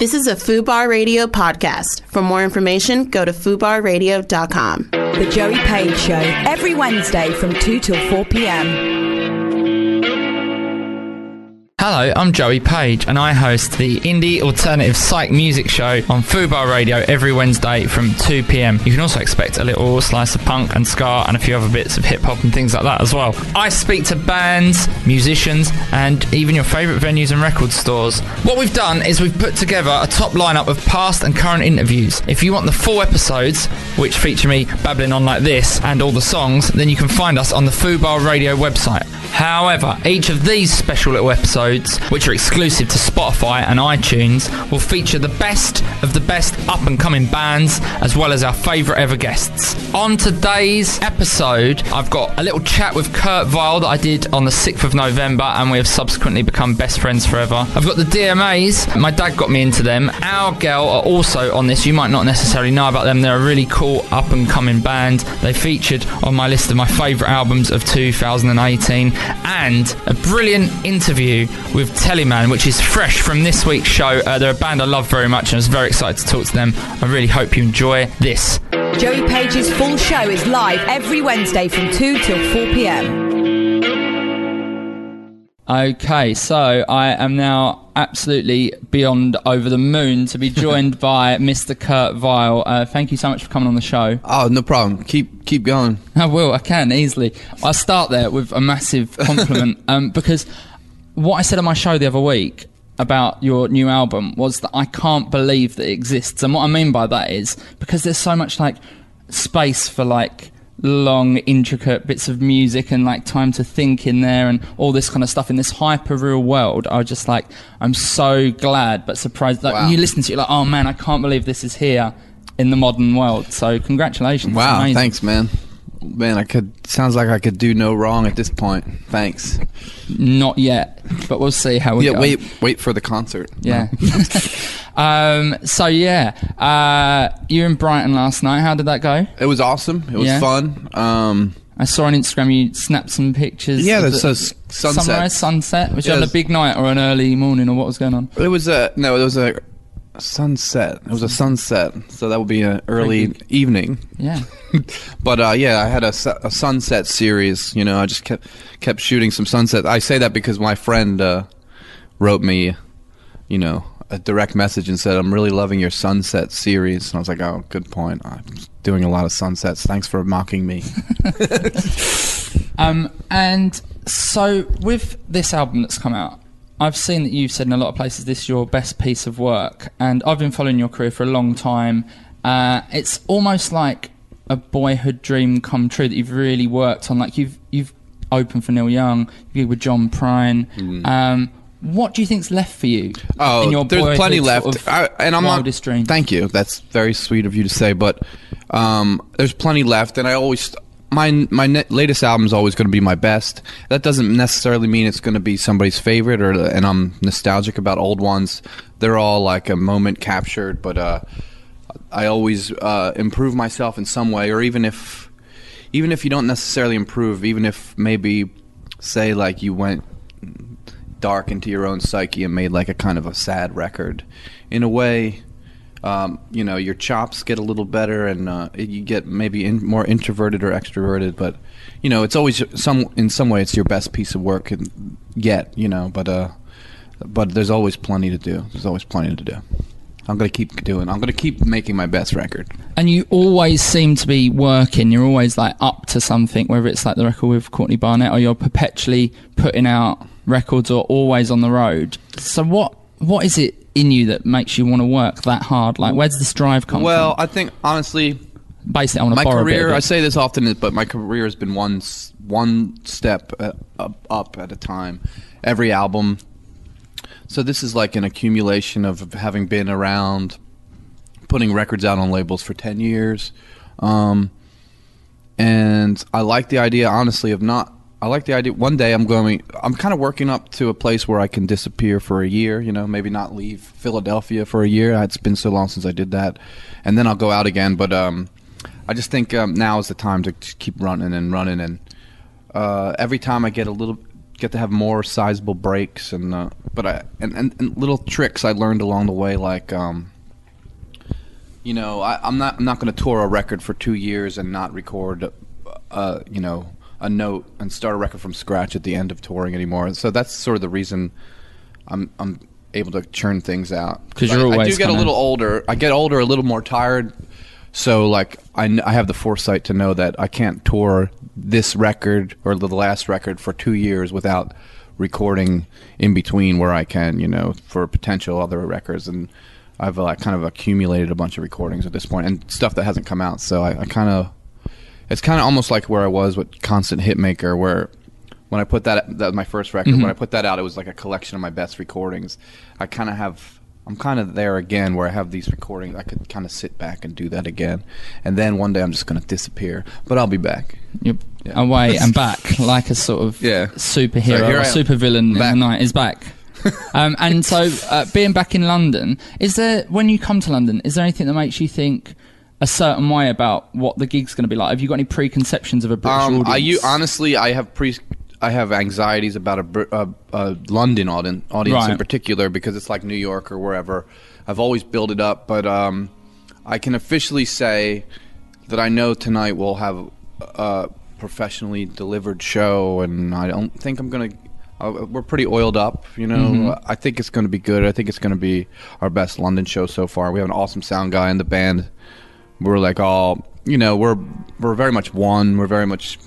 This is a FUBAR Radio podcast. For more information, go to FUBARradio.com. The Joey Page Show, every Wednesday from 2 till 4 p.m. Hello, I'm Joey Page, and I host the indie alternative psych music show on Fubar Radio every Wednesday from 2 pm. You can also expect a little slice of punk and ska and a few other bits of hip hop and things like that as well. I speak to bands, musicians, and even your favourite venues and record stores. What we've done is we've put together a top lineup of past and current interviews. If you want the full episodes, which feature me babbling on like this and all the songs, then you can find us on the Fubar Radio website. However, each of these special little episodes, which are exclusive to Spotify and iTunes, will feature the best of the best up and coming bands as well as our favourite ever guests. On today's episode, I've got a little chat with Kurt Vile that I did on the 6th of November, and we have subsequently become best friends forever. I've got the DMAs, my dad got me into them. Our Girl are also on this, you might not necessarily know about them, they're a really cool up and coming band. They featured on my list of my favourite albums of 2018 and a brilliant interview with Teleman, which is fresh from this week's show. Uh, they're a band I love very much, and I was very excited to talk to them. I really hope you enjoy this. Joey Page's full show is live every Wednesday from 2 till 4 p.m. Okay, so I am now absolutely beyond over the moon to be joined by Mr. Kurt Vile. Uh, thank you so much for coming on the show. Oh, no problem. Keep keep going. I will. I can easily. I'll start there with a massive compliment um, because what I said on my show the other week about your new album was that I can't believe that it exists, and what I mean by that is because there's so much like space for like long intricate bits of music and like time to think in there and all this kind of stuff in this hyper real world i was just like i'm so glad but surprised. Like Wow. you listen to it like oh man i can't believe this is here in the modern world. So congratulations. Wow, thanks, man. Man, I could sounds like I could do no wrong at this point. Thanks. not yet but we'll see how we Yeah, go wait wait for the concert. yeah um so yeah uh you were in brighton last night how did that go It was awesome. It was Yeah. fun. Um I saw on Instagram you snapped some pictures. Yeah, there's the sunset. Sunrise, sunset. Was you Yeah, on a big night or an early morning or what was going on? it was a no, it was a sunset. It was a sunset. So that would be an early Pretty evening. Yeah. But uh, yeah, I had a, su- a sunset series. You know, I just kept kept shooting some sunset. I say that because my friend uh, wrote me, you know, a direct message and said, "I'm really loving your sunset series." And I was like, "Oh, good point. I'm doing a lot of sunsets. Thanks for mocking me." Um, and so with this album that's come out, I've seen that you've said in a lot of places this is your best piece of work, and I've been following your career for a long time. Uh, it's almost like a boyhood dream come true that you've really worked on. Like you've you've opened for Neil Young, you with John Prine. Um, what do you think's left for you? Mm. Oh, in your there's plenty left. sort of I, and I'm not. dream? Thank you. That's very sweet of you to say. But um, there's plenty left, and I always my my ne- latest album is always going to be my best. That doesn't necessarily mean it's going to be somebody's favorite, or and I'm nostalgic about old ones. They're all like a moment captured, but uh, I always uh, improve myself in some way, or even if even if you don't necessarily improve, even if maybe say like you went dark into your own psyche and made like a kind of a sad record. In a way, um, you know, your chops get a little better and uh, you get maybe in, more introverted or extroverted. But you know, it's always some in some way it's your best piece of work yet. You know, but uh, but there's always plenty to do. There's always plenty to do. I'm gonna keep doing. I'm gonna keep making my best record. And you always seem to be working. You're always like up to something, whether it's like the record with Courtney Barnett or you're perpetually putting out records or always on the road. So what what is it in you that makes you want to work that hard? Like where does this drive come Well, from? Well, I think honestly, want to my borrow a bit career i say this often but my career has been one one step uh, up, up at a time every album so this is like an accumulation of having been around putting records out on labels for 10 years um, and i like the idea honestly of not i like the idea. One day i'm going i'm kind of working up to a place where i can disappear for a year you know maybe not leave philadelphia for a year. It's been so long since i did that. And then i'll go out again but um, I just think um, now is the time to keep running and running, and uh, every time I get a little, get to have more sizable breaks and uh, but I and, and, and little tricks I learned along the way like um, you know I, I'm not I'm not going to tour a record for two years and not record uh, you know a note and start a record from scratch at the end of touring anymore. So that's sort of the reason I'm I'm able to churn things out because you're I, I do get a kinda- little older. I get older, a little more tired. So like I, I have the foresight to know that I can't tour this record or the last record for two years without recording in between where I can, you know, for potential other records. And I've like kind of accumulated a bunch of recordings at this point and stuff that hasn't come out. So I, I kind of it's kind of almost like where I was with Constant Hitmaker, where when I put that that was my first record. Mm-hmm. When I put that out, it was like a collection of my best recordings. I kind of have. I'm kind of there again, where I have these recordings. I could kind of sit back and do that again, and then one day I'm just going to disappear, but I'll be back. You're Yeah. away and back like a sort of Yeah. superhero So or supervillain in the night is back. um, and so, uh, being back in London, is there when you come to London, is there anything that makes you think a certain way about what the gig's going to be like? Have you got any preconceptions of a British Um, audience? Are you honestly, I have pre, I have anxieties about a, a, a London audien- audience in particular because it's like New York or wherever. I've always built it up, but um, I can officially say that I know tonight we'll have a professionally delivered show, and I don't think I'm gonna. Uh, we're pretty oiled up, you know. Mm-hmm. I think it's going to be good. I think it's going to be our best London show so far. We have an awesome sound guy in the band. We're like all, you know, we're we're very much one. We're very much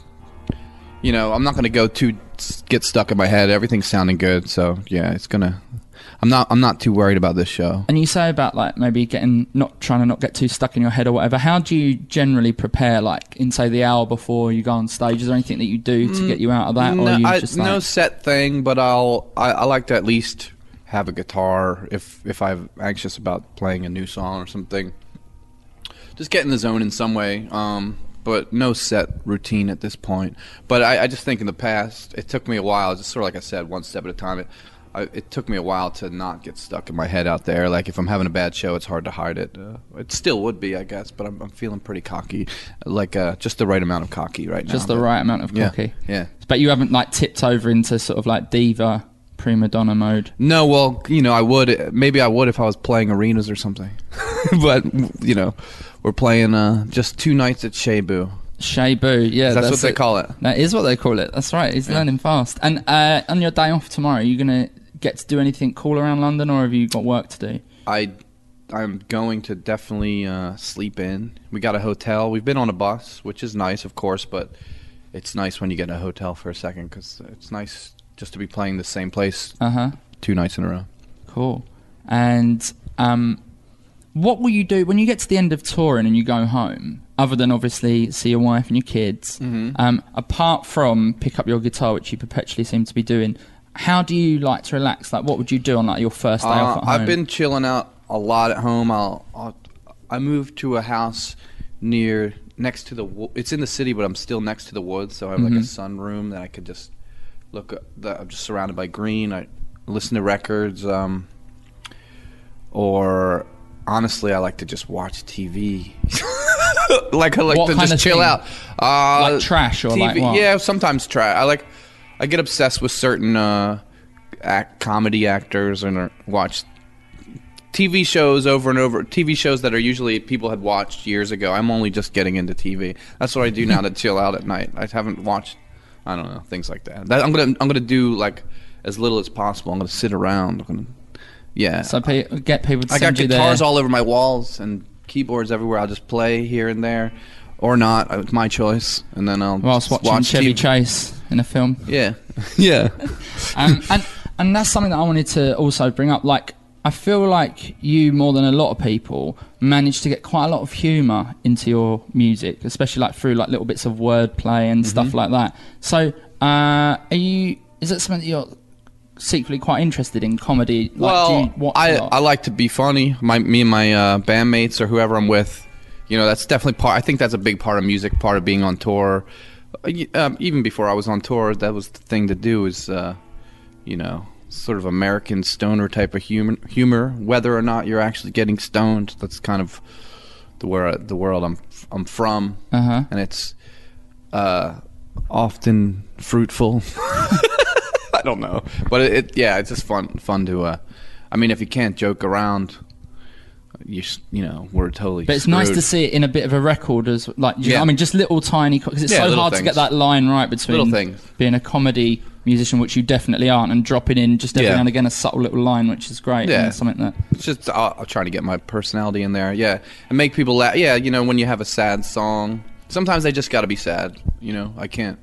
you know, I'm not going to go too get stuck in my head. Everything's sounding good, so yeah, it's gonna. I'm not. I'm not too worried about this show. And you say about like maybe getting not trying to not get too stuck in your head or whatever. How do you generally prepare? Like in say the hour before you go on stage, is there anything that you do to mm, get you out of that, or no, you I- just no set thing, but I'll. I, I like to at least have a guitar if if I'm anxious about playing a new song or something. Just get in the zone in some way. Um, but no set routine at this point. But I, I just think in the past, it took me a while. Just sort of like I said, one step at a time. It, I, it took me a while to not get stuck in my head out there. Like if I'm having a bad show, it's hard to hide it. Uh, it still would be, I guess. But I'm, I'm feeling pretty cocky, like uh, just the right amount of cocky right now. just the But- right amount of cocky. Yeah, yeah. But you haven't like tipped over into sort of like diva prima donna mode. No, well, you know, I would maybe I would if I was playing arenas or something. but you know, we're playing uh, just two nights at Shebu. Shea Boo, yeah, That's, what they it. call it. That is what they call it. That's right. He's learning fast. And uh, on your day off tomorrow, are you gonna get to do anything cool around London, or have you got work to do? I I'm going to definitely uh, sleep in. We got a hotel. We've been on a bus, which is nice, of course, but it's nice when you get a hotel for a second because it's nice just to be playing the same place Uh huh. two nights in a row. Cool. And um, what will you do when you get to the end of touring and you go home? Other than obviously see your wife and your kids, Mm-hmm. um, apart from pick up your guitar, which you perpetually seem to be doing, how do you like to relax? Like, what would you do on like your first day off Uh, at home? I've been chilling out a lot at home. I'll, I'll I moved to a house near next to the. It's in the city, but I'm still next to the woods, so I have like a sunroom that I could just look. at- That I'm just surrounded by green. I listen to records, um, or honestly, I like to just watch TV. like I like What to just chill thing? out. Uh, Like trash or like what? Yeah, sometimes trash. I like. I get obsessed with certain uh, act, comedy actors and watch TV shows over and over. TV shows that are usually people had watched years ago. I'm only just getting into TV. That's what I do now to chill out at night. I haven't watched. I don't know things like that. that I'm gonna I'm gonna do like as little as possible. I'm gonna sit around. I'm gonna, yeah. so pe- get people to I send got you guitars their, all over my walls and keyboards everywhere. I'll just play here and there, or not. It's my choice. And then I'll whilst just watching watch Chevy TV. Chase in a film. Yeah, yeah. um, and and that's something that I wanted to also bring up. Like, I feel like you more than a lot of people manage to get quite a lot of humour into your music, especially like through like little bits of wordplay and Mm-hmm. stuff like that. So, uh, are you? Is that something that you're secretly quite interested in comedy? Like, well, do you I? I like to be funny. My me and my uh, bandmates or whoever I'm with, you know, that's definitely part. I think that's a big part of music, part of being on tour. Uh, Um, even before I was on tour, that was the thing to do. Is uh, you know, sort of American stoner type of humor. Humor, whether or not you're actually getting stoned. That's kind of the where the world I'm I'm from, Uh-huh. and it's uh, often fruitful. I don't know, but it, it yeah, it's just fun fun to. Uh, I mean, if you can't joke around, you you know we're totally. But it's nice to see it in a bit of a record as like. You know, I mean, just little tiny because it's Yeah, so hard to get that line right between being a comedy musician, which you definitely aren't, and dropping in just every Yeah. now and again a subtle little line, which is great. Yeah. and something that. It's just I'll, I'll try to get my personality in there, yeah, and make people laugh. Yeah, you know, when you have a sad song, sometimes they just got to be sad. You know, I can't.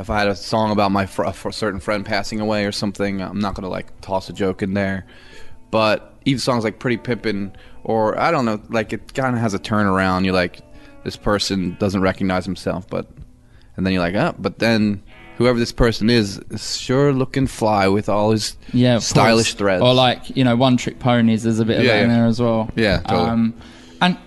If I had a song about my fr- a certain friend passing away or something, I'm not gonna like toss a joke in there. But even songs like "Pretty Pimpin' or I don't know, like it kind of has a turnaround. You're like, this person doesn't recognize himself, but and then you're like, oh, but then. Whoever this person is, is sure looking fly with all his Yeah, stylish course. threads. Or like you know, one trick ponies. There's a bit of Yeah, that in there as well. Yeah, totally. Um, and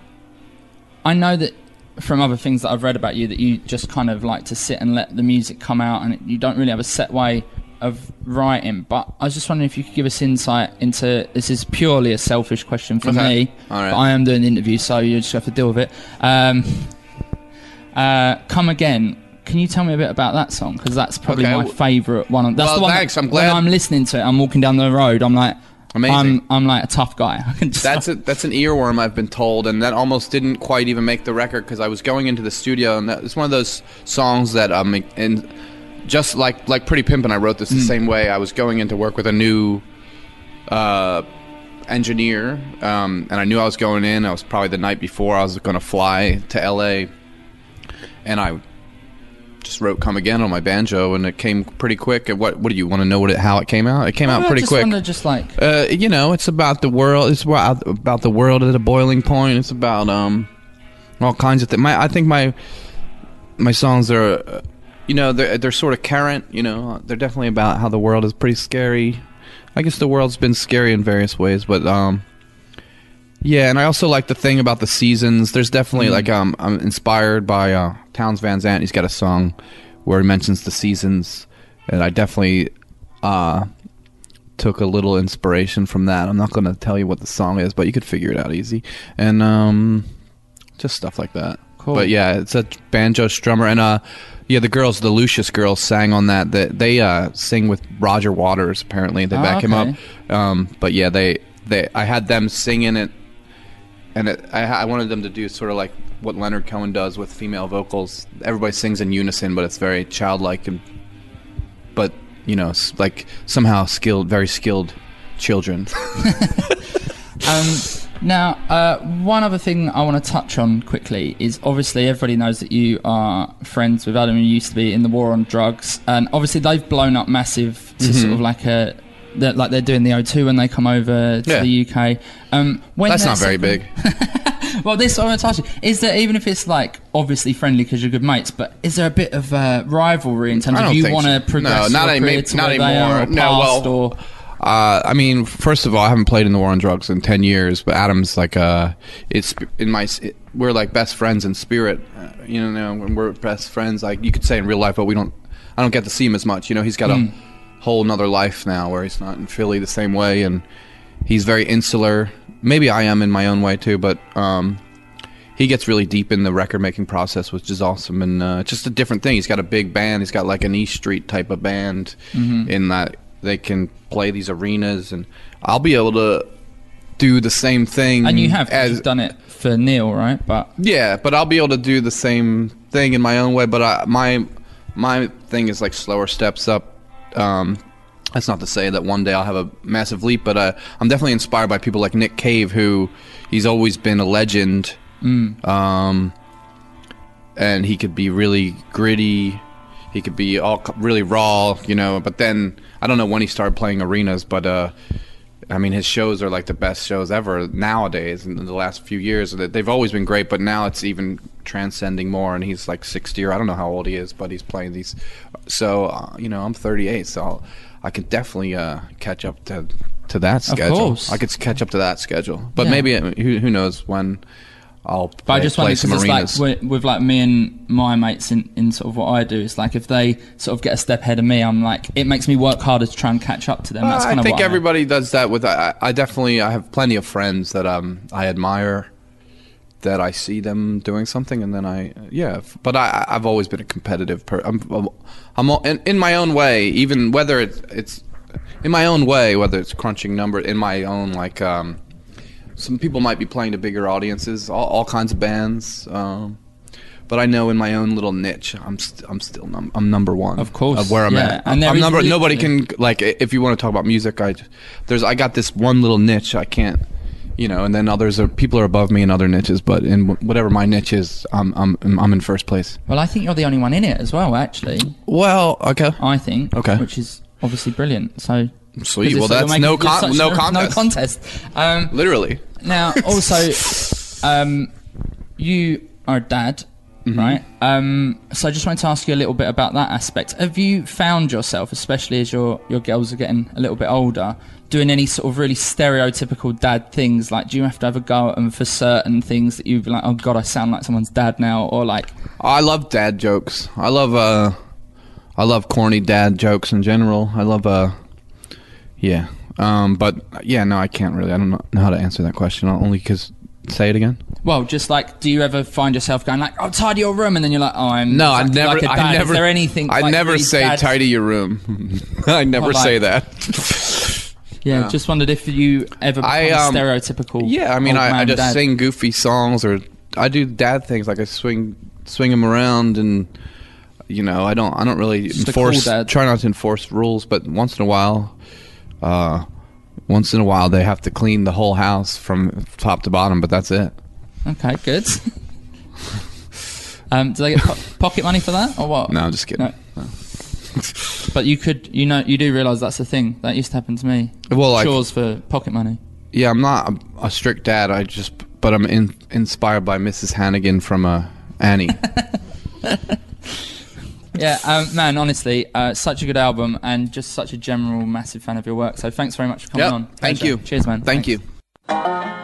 I know that from other things that I've read about you that you just kind of like to sit and let the music come out, and you don't really have a set way of writing. But I was just wondering if you could give us insight into this is purely a selfish question for Okay. me. Right. But I am doing the interview, so you just have to deal with it. Um, uh, Come again. Can you tell me a bit about that song? Because that's probably Okay. my favourite one. That's Well, the one. thanks. that I'm glad- When I'm listening to it, I'm walking down the road. I'm like, Amazing. I'm I'm like a tough guy. I can just That's a, that's an earworm I've been told, and that almost didn't quite even make the record because I was going into the studio, and that, it's one of those songs that um and just like like Pretty Pimpin', I wrote this the same way. I was going into work with a new uh, engineer, um, and I knew I was going in. I was probably the night before I was going to fly to L.A., and I just wrote "Come Again" on my banjo, and it came pretty quick. What what do you want to know? What it, how it came out? It came out I pretty just quick. wonder, just like Uh, you know, it's about the world. It's about about the world at a boiling point. It's about um, all kinds of things. My, I think my my songs are, uh, you know, they're they're sort of current. You know, they're definitely about how the world is pretty scary. I guess the world's been scary in various ways, but um, yeah. And I also like the thing about the seasons. There's definitely like um, I'm inspired by uh, Townes Van Zandt. He's got a song where he mentions the seasons, and I definitely uh took a little inspiration from that. I'm not going to tell you what the song is, but you could figure it out easy. And um just stuff like that. Cool. But yeah, it's a banjo strummer and uh yeah, the girls, the Lucius girls sang on that. They, they uh sing with Roger Waters apparently. They Ah, back him up. Um but yeah, they they I had them singing it and it, I, I wanted them to do sort of like what Leonard Cohen does with female vocals. Everybody sings in unison, but it's very childlike and but you know, like somehow skilled, very skilled children. Um, now, uh, one other thing I want to touch on quickly is obviously everybody knows that you are friends with Adam. You used to be in the war on drugs, and obviously they've blown up massive to sort of like a. They're, like they're doing the O2 when they come over to Yeah. the UK. Um, when That's not very big. Well, this I want to ask you: Is there even if it's like obviously friendly because you're good mates, but is there a bit of uh, rivalry in terms of you want to so. progress No, not any- not where they are anymore. or No, well, or Uh, I mean, first of all, I haven't played in the war on drugs in ten years, but Adam's like uh, it's in my it, we're like best friends in spirit. Uh, you know, when we're best friends, like you could say in real life, but we don't. I don't get to see him as much. You know, he's got a whole nother life now where he's not in Philly the same way, and he's very insular. Maybe I am in my own way too, but um, he gets really deep in the record making process, which is awesome, and uh, just a different thing. He's got a big band. He's got like an East Street type of band, in that they can play these arenas, and I'll be able to do the same thing. and you have as done it for Neil, right? But yeah, but I'll be able to do the same thing in my own way. But I, my my thing is like slower steps up. Um, that's not to say that one day I'll have a massive leap, but uh, I'm definitely inspired by people like Nick Cave, who he's always been a legend. Um, and he could be really gritty. He could be all really raw, you know. But then I don't know when he started playing arenas, but uh, I mean, his shows are like the best shows ever nowadays. In the last few years, they've always been great, but now it's even transcending more. And he's like 60 or I don't know how old he is, but he's playing these. So uh, you know, I'm 38, so I'll, I could definitely uh, catch up to to that schedule. course. I could catch up to that schedule, but Yeah. maybe uh, who who knows when I'll play, But I just some because it's like with, with like me and my mates in, in sort of what I do. It's like if they sort of get a step ahead of me, I'm like it makes me work harder to try and catch up to them. That's Uh, kind I of think everybody does that with. I, I definitely I have plenty of friends that um I admire that I see them doing something, and then I yeah. But I I've always been a competitive person. I'm I'm, I'm all- in, in my own way, even whether it, it's in my own way, whether it's crunching number in my own like. um some people might be playing to bigger audiences, all, all kinds of bands. Um, but I know in my own little niche, I'm st- I'm still num- I'm number one. Of course, of where I'm yeah. at. And there I'm number. literally- Nobody can like if you want to talk about music. I there's I got this one little niche. I can't, you know. And then others are people are above me in other niches. But in wh- whatever my niche is, I'm I'm I'm in first place. Well, I think you're the only one in it as well. Actually, Well, okay. I think. Okay. Which is obviously brilliant. So. Sweet. Well, that's no con- no a- contest. No contest. Um, Literally. Now, also, um, you are a dad, Mm-hmm. right? Um, so I just wanted to ask you a little bit about that aspect. Have you found yourself, especially as your your girls are getting a little bit older, doing any sort of really stereotypical dad things? Like, do you have to have a go at them for certain things that you'd be like, oh god, I sound like someone's dad now, or like, I love dad jokes. I love uh, I love corny dad jokes in general. I love uh, yeah. Um, but yeah, no, I can't really. I don't know know how to answer that question. Only because say it again. Well, just like, do you ever find yourself going like, oh, tidy your room, and then you're like, oh, I'm No, I never. Like. I never. Is there anything? I like, never say tidy your room. I never like- say that. Yeah, Yeah. just wondered if you ever I, um, stereotypical. yeah, I mean, I, I just dad. sing goofy songs, or I do dad things like I swing swing them around, and you know, I don't. I don't really Just cool enforce. dad. Try not to enforce rules, but once in a while, uh, once in a while, they have to clean the whole house from top to bottom. But that's it. Okay, good. um, do they get po- pocket money for that or what? No, I'm just kidding. No. But you could, you know, you do realise that's the thing that used to happen to me. Well, like, Chores for pocket money. yeah, I'm not a, a strict dad. I just, but I'm in, inspired by Mrs. Hannigan from uh, Annie. Yeah, um, man. Honestly, uh, such a good album and just such a general massive fan of your work. So thanks very much for coming Yep, on. thank Pleasure. you. Cheers, man. Thank Thanks. you.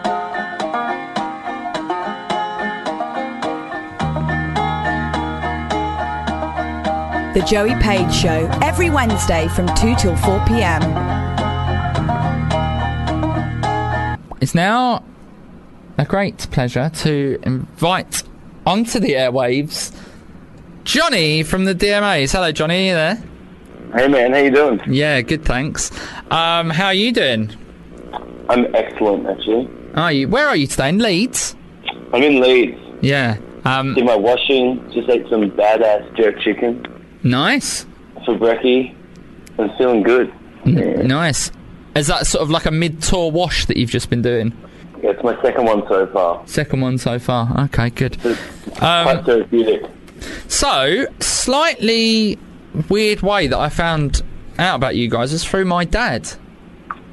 The Joey Page Show, every Wednesday from 2 till 4 pm. It's now a great pleasure to invite onto the airwaves Johnny from the DMAs. Hello, Johnny. Are you there? Hey man, how you doing? Yeah, good. Thanks. Um, how are you doing? I'm excellent actually. Are you? Where are you today? In Leeds? I'm in Leeds. Yeah. Um, Did my washing, just ate some badass jerk chicken nice. for brekkie. I'm feeling good. Yeah. Nice. Is that sort of like a mid-tour wash that you've just been doing? Yeah, it's my second one so far. Second one so far. Okay, good. It's Um, therapeutic. So, slightly weird way that I found out about you guys is through my dad.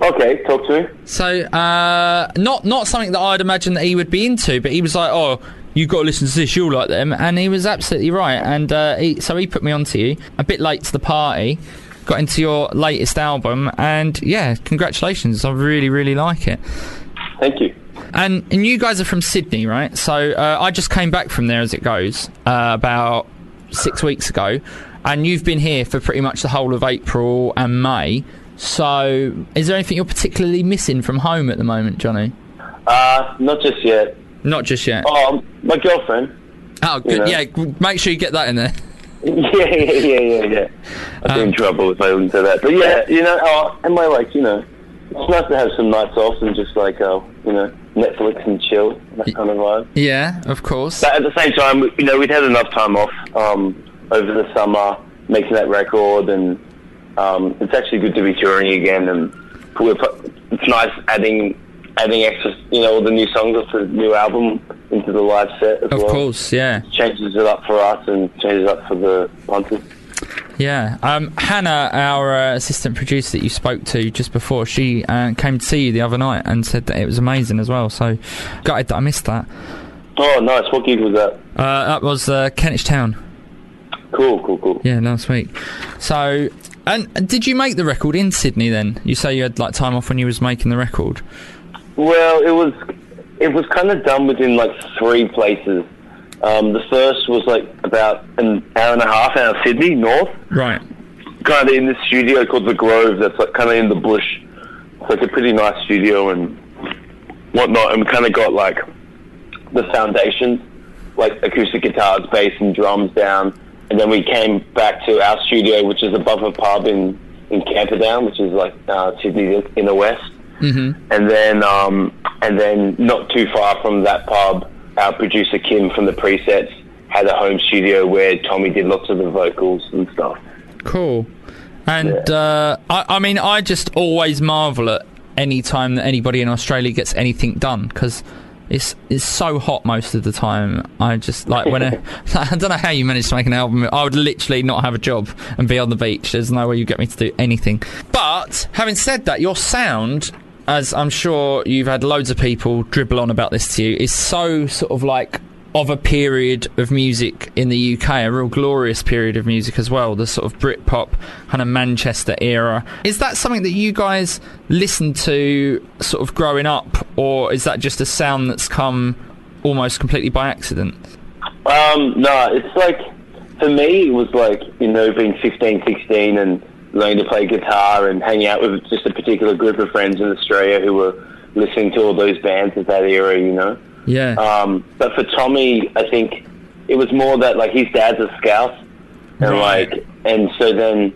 Okay, talk to me. So, uh, not not something that I'd imagine that he would be into, but he was like, "Oh, you've got to listen to this. You'll like them," and he was absolutely right. And uh, he, so he put me onto you a bit late to the party. Got into your latest album, and yeah, congratulations! I really, really like it. Thank you. And and you guys are from Sydney, right? So uh, I just came back from there, as it goes, uh, about six weeks ago, and you've been here for pretty much the whole of April and May. So, is there anything you're particularly missing from home at the moment, Johnny? Uh, not just yet. Not just yet. Oh, my girlfriend. Oh, good. Yeah. Yeah, make sure you get that in there. yeah, yeah, yeah, yeah, yeah. I'd be in Um, trouble if I wouldn't say that. But yeah, you know, oh, am I like, you know, it's nice to have some nights off and just like, uh, you know, Netflix and chill, that kind of vibe. Yeah, of course. But at the same time, you know, we'd had enough time off um, over the summer making that record, and um, it's actually good to be touring again. And we're, it's nice adding adding extra, you know, all the new songs off the new album into the live set as well. Of well. course, yeah. Changes it up for us and changes it up for the punters. Yeah. Um, Hannah, our uh, assistant producer that you spoke to just before, she uh, came to see you the other night and said that it was amazing as well. So, gutted that I missed that. Oh, nice. What gig was that? Uh, that was uh, Kentish Town. Cool, cool, cool. Yeah, last week. So, and and did you make the record in Sydney then? You say you had like time off when you was making the record. Well, it was it was kind of done within like three places. Um, the first was like about an hour and a half out of Sydney, north. Right. kind of in this studio called the Grove. That's like kind of in the bush. It's like a pretty nice studio and whatnot. And we kind of got like the foundations, like acoustic guitars, bass, and drums down. And then we came back to our studio, which is above a pub in in Camperdown, which is like uh, Sydney in the west. Mm-hmm. And then um, and then not too far from that pub, our producer Kim from the presets had a home studio where Tommy did lots of the vocals and stuff. Cool. And uh, I, I mean, I just always marvel at any time that anybody in Australia gets anything done because it's it's so hot most of the time. I just like when I, I don't know how you managed to make an album. I would literally not have a job and be on the beach. There's no way you get me to do anything. But having said that, your sound. As I'm sure you've had loads of people dribble on about this to you, is so sort of like of a period of music in the UK, a real glorious period of music as well, the sort of Britpop kind of Manchester era. Is that something that you guys listened to sort of growing up, or is that just a sound that's come almost completely by accident? Um, no, it's like for me, it was like you know being 15, 16 and learning to play guitar and hanging out with just a particular group of friends in Australia who were listening to all those bands of that era, you know. Yeah. Um, but for Tommy, I think it was more that like his dad's a scout, and Right. like, and so then,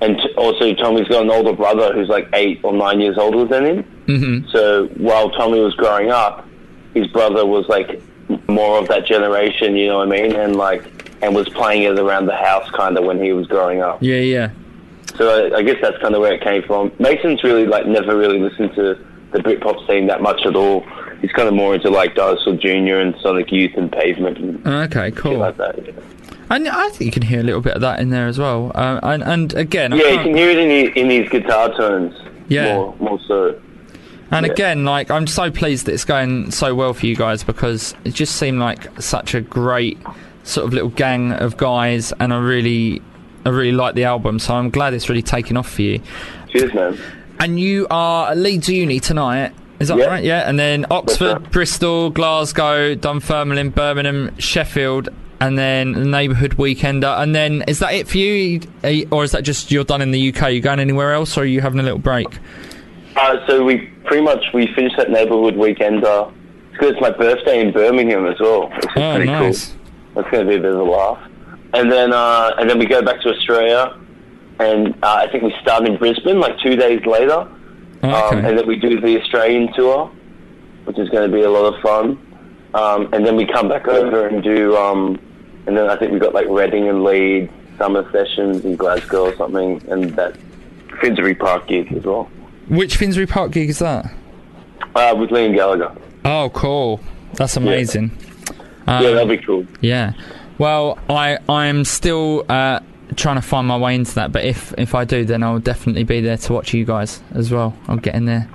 and t- also Tommy's got an older brother who's like eight or nine years older than him. hmm So while Tommy was growing up, his brother was like more of that generation, you know what I mean, and like, and was playing it around the house kind of when he was growing up. Yeah, yeah. So I, I guess that's kind of where it came from. Mason's really like never really listened to the Britpop scene that much at all. He's kind of more into like Dinosaur Jr. and Sonic Youth and Pavement and Okay, cool. like that. Yeah, And I think you can hear a little bit of that in there as well. Um, and, and again, yeah you can hear it in, the, in these guitar tones. Yeah. more, more so. And Yeah. again, like I'm so pleased that it's going so well for you guys because it just seemed like such a great sort of little gang of guys, and I really, I really like the album. So I'm glad it's really taken off for you. Cheers, man. And you are at Leeds Uni tonight. Is that Yeah. right? Yeah. And then Oxford. Bristol, Glasgow, Dunfermline, Birmingham, Sheffield, and then the neighbourhood weekender. And then is that it for you, or is that just you're done in the UK? you going anywhere else, or are you having a little break? Uh, so we pretty much we finished that neighbourhood weekend. Uh, because it's my birthday in Birmingham as well. Which is Oh, pretty nice. cool. That's going to be a bit of a laugh. And then uh, and then we go back to Australia, and uh, I think we start in Brisbane like two days later. Oh, Um, and then we do the Australian tour, which is going to be a lot of fun. Um, and then we come back over and do, um, and then I think we got like Reading and Leeds summer sessions in Glasgow or something, and that Finsbury Park gig as well Which Finsbury Park gig is that? uh, with Liam Gallagher. Oh, cool. That's amazing. Um, yeah, that'll be cool. yeah. Well, I I'm still uh, trying to find my way into that, but if if I do, then I'll definitely be there to watch you guys as well. I'll get in there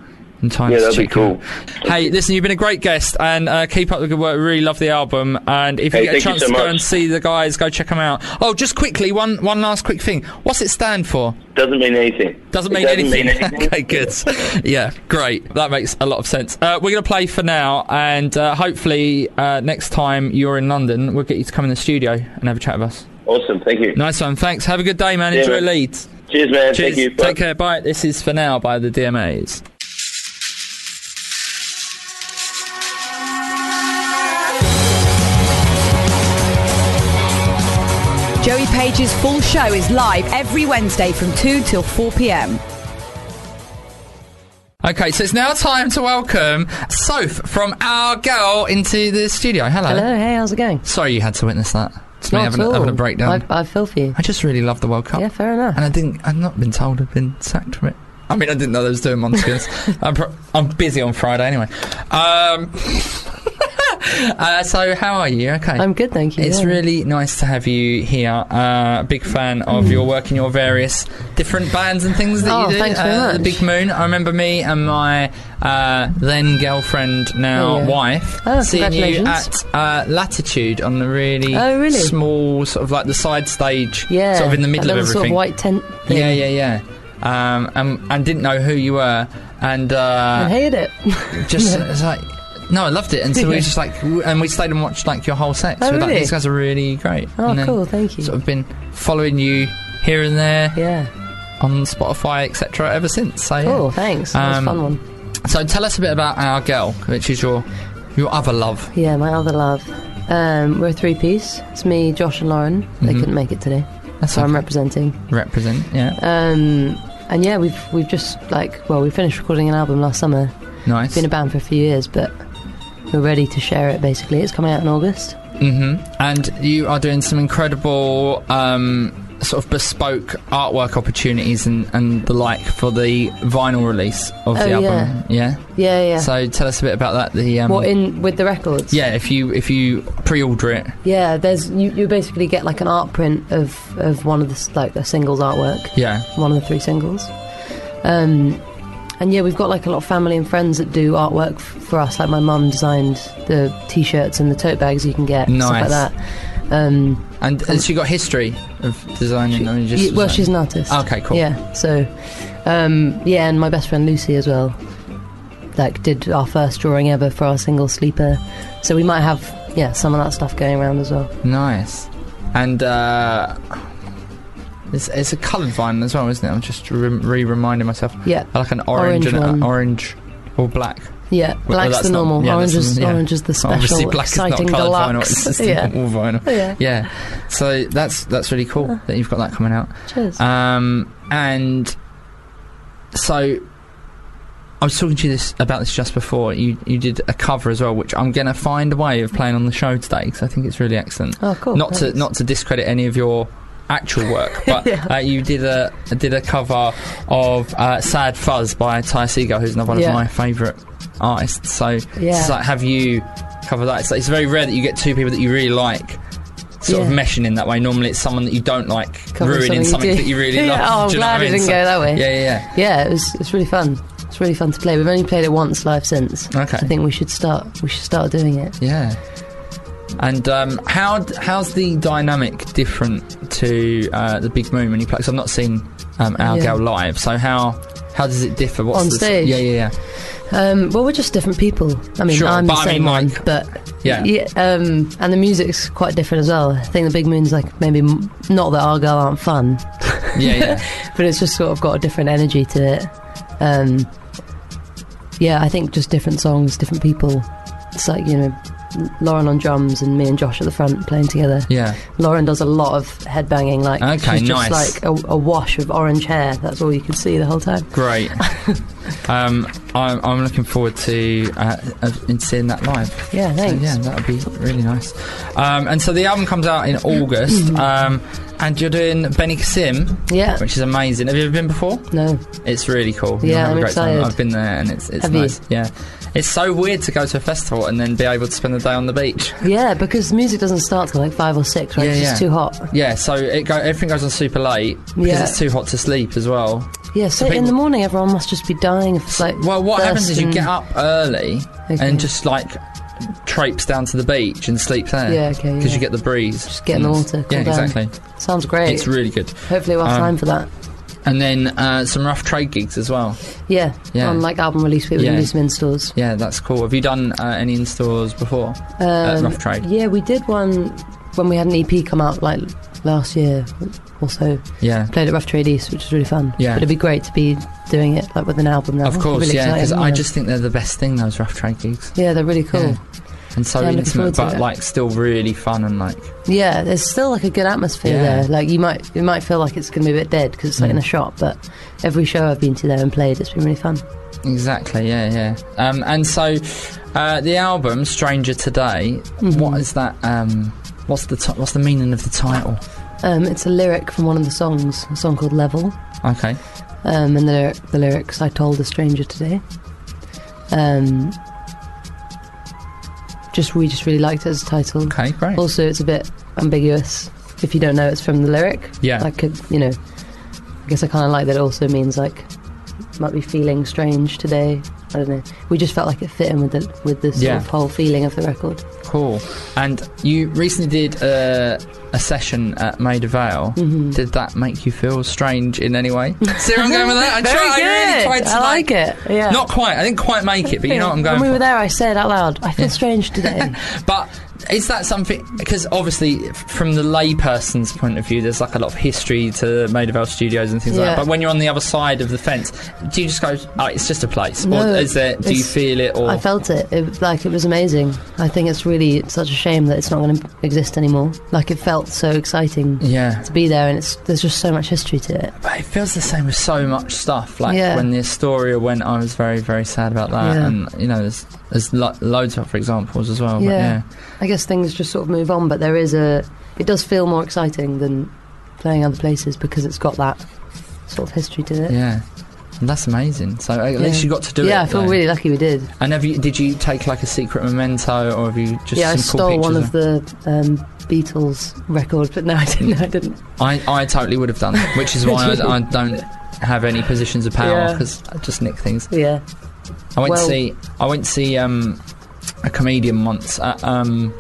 in time. Yeah, to that'd be check you cool. out. Hey, listen, you've been a great guest, and uh, keep up the good work. Really love the album, and if you Hey, get a chance so to go much. and see the guys, go check them out. Oh, just quickly, one one last quick thing. What's it stand for? Doesn't mean anything. Doesn't mean anything. anything. okay, good. yeah, great. That makes a lot of sense. Uh, we're going to play for now, and uh, hopefully uh, next time you're in London, we'll get you to come in the studio and have a chat with us. Awesome. Thank you. Nice one. Thanks. Have a good day, man. Yeah, Enjoy man. Leeds. Cheers, man. Cheers. Thank you. Bye. Take care. Bye. This is for now by the DMAs. Joey Page's full show is live every Wednesday from 2 till 4 pm. Okay, so it's now time to welcome Soph from Our Girl into the studio. Hello. Hello, hey, how's it going? Sorry you had to witness that. It's me having, at a- having a breakdown. I, I feel for you. I just really love the World Cup. Yeah, fair enough. And I didn't. I've not been told I've been sacked from it. I mean, I didn't know they was doing Monsters. I'm, pro- I'm busy on Friday anyway. Um, uh, so how are you? Okay. I'm good, thank you. It's yeah. really nice to have you here. Uh, big fan of your work and your various different bands and things that Oh, you do. thanks very uh, The. Big Moon. I remember me and my uh, then girlfriend, now Oh, yeah. wife, Oh, seeing you at uh, Latitude on the really, Oh, really? small sort of like the side stage, yeah, sort of in the middle of everything. Sort of white tent thing. Yeah, yeah, yeah. Um, and, and didn't know who you were, and uh, I hated it. just it's like no, I loved it, and so we were just like, w- and we stayed and watched like your whole set. So Oh, we're like, really? these guys are really great. Oh, and then cool, thank you. So Sort of been following you here and there yeah, on Spotify, etc. Ever since. So yeah. cool, thanks. That was Um, a fun one. So tell us a bit about our girl, which is your Your other love. Yeah, my other love. Um, we're a three piece. It's me, Josh, and Lauren. They Mhm. couldn't make it today, That's so I'm representing. Represent, yeah. Um, and yeah, we've we've just like well, we finished recording an album last summer. Nice. Been a band for a few years, but we're ready to share it. Basically, it's coming out in August. hmm And you are doing some incredible um, sort of bespoke artwork opportunities and, and the like for the vinyl release of the Oh, album. Yeah. Yeah, yeah. So tell us a bit about that. The um, what in with the records? yeah, if you if you pre-order it, Yeah, there's you, you basically get like an art print of of one of the like the singles artwork, yeah, one of the three singles. Um, and yeah, we've got like a lot of family and friends that do artwork f- for us. Like my mum designed the t-shirts and the tote bags you can get, stuff like that. Um, and has she got history of designing? I mean, just y- well, she's an artist. Okay, cool. Yeah, so um, yeah, and my best friend Lucy as well, like did our first drawing ever for our single sleeper. So we might have yeah some of that stuff going around as well. Nice. And uh, it's, it's a coloured vinyl as well, isn't it? I'm just re reminding myself. Yeah, like an orange, Orange and uh, orange or black. yeah. Black's the not- normal. yeah, orange is yeah. orange is the special, Obviously, black is not exciting coloured vinyl. deluxe. It's just yeah. normal vinyl. yeah. Yeah. So that's that's really cool that you've got that coming out. Cheers. Um, and so I was talking to you this about this just before. You you did a cover as well, which I'm going to find a way of playing on the show today because I think it's really excellent. oh, cool. not to not to discredit any of your actual work, but Yeah. uh, you did a did a cover of uh, "Sad Fuzz" by Ty Segall, who's another one Yeah. of my favourite artists. So Yeah. it's like, have you cover that? It's, like, it's very rare that you get two people that you really like. Sort of meshing in that way. Normally, it's someone that you don't like Covering ruining something you that you really Yeah, love. oh, I'm Do you know glad what I it mean? didn't So- go that way. Yeah, yeah, Yeah, it was it's really fun. It's really fun to play. We've only played it once live since. Okay. I think we should start. We should start doing it. yeah. Yeah. And um, how how's the dynamic different to uh, the Big Moon when you play? Because I've not seen um, Our Yeah. Gal live, so how how does it differ? What's On the, stage? Yeah, yeah, yeah. Um, well, we're just different people. I mean, Sure, I'm the I same mean, one, like- but Yeah. um, and the music's quite different as well. I think the Big Moon's like maybe m- not that our girl aren't fun, Yeah, yeah. but it's just sort of got a different energy to it. Um, yeah, I think just different songs, different people. It's like you know, Lauren on drums and me and Josh at the front playing together. yeah. Lauren does a lot of headbanging, like Okay, she's just nice. like a, a wash of orange hair. That's all you can see the whole time. Great. um, I'm, I'm looking forward to uh, uh, in seeing that live. Yeah, So, thanks. yeah, that would be really nice. Um, and so the album comes out in August, um, and you're doing Benicassim, Yeah, which is amazing. Have you ever been before? no, It's really cool. Yeah, I'm great time. excited. I've been there, and it's it's Have you? nice. Yeah, it's so weird to go to a festival and then be able to spend the day on the beach. yeah, because music doesn't start till like five or six, right? Yeah, it's yeah. just too hot. Yeah, so it go, everything goes on super late because Yeah. it's too hot to sleep as well. Yeah, so, people- in the morning everyone must just be dying of like. Well, what happens is you get up early Okay. and just like traipse down to the beach and sleep there. Yeah, okay, Because yeah. you get the breeze. Just get in the water, Yeah, down. exactly. Sounds great. It's really good. Hopefully we'll have Um, time for that. And then uh, some rough trade gigs as well. Yeah, yeah. on like album release we Yeah. do some in stores. Yeah, that's cool. Have you done uh, any in stores before? Uh, rough trade. Yeah, we did one when we had an EP come out like last year. Also Yeah. played at Rough Trade East, which was really fun. Yeah. but it'd be great to be doing it like with an album now. Of course, really yeah, because exciting, I just think they're the best thing, those rough trade gigs. yeah, they're really cool. Yeah. And so Yeah, intimate, but like still really fun and like. Yeah, there's still like a good atmosphere Yeah. there. Like you might, it might feel like it's going to be a bit dead because it's like in Mm. a shop, but every show I've been to there and played, it's been really fun. Exactly, yeah, yeah. Um, and so uh, the album, Stranger Today, Mhm. what is that? Um, what's the ti- what's the meaning of the title? Um, it's a lyric from one of the songs, a song called Level. Okay. Um, and the, lyric, the lyrics, I told a stranger today. Um, just we just really liked it as a title. Okay, great. Also, it's a bit ambiguous if you don't know it's from the lyric. Yeah. I could, uh, you know, I guess I kind of like that. It also means like might be feeling strange today. I don't know. We just felt like it fit in with the with the sort Yeah. of whole feeling of the record. Cool. And you recently did a, a session at Maida Vale. Mhm. Did that make you feel strange in any way? See where I'm going with that? I, Very tried, I really tried to I like it. Yeah. Not quite. I didn't quite make it, but you know what I'm going When we for. were there, I said out loud, "I feel Yeah. strange today." But Is that something? Because obviously, from the layperson's point of view, there's like a lot of history to Maida Vale Studios and things like that. But when you're on the other side of the fence, do you just go, "Oh, it's just a place," No, or is there? Do you feel it? Or I felt it. it. Like it was amazing. I think it's really such a shame that it's not going to exist anymore. Like it felt so exciting yeah. to be there, and it's there's just so much history to it. But it feels the same with so much stuff. Like Yeah. when the Astoria went, I was very, very sad about that. Yeah. And you know, there's there's lo- loads of other examples as well. But Yeah. yeah, I guess things just sort of move on, but there is a. It does feel more exciting than playing other places because it's got that sort of history to it. yeah. And that's amazing. So at Yeah. least you got to do it. yeah, I feel though. really lucky we did. And have you? Did you take like a secret memento, or have you just yeah, I some cool stole one of the um, Beatles records, but no, I didn't. I didn't. I, I totally would have done, it, which is why I, I don't have any positions of power Yeah. because I just nick things. Yeah, I went to see I went to see um, a comedian once. At, um,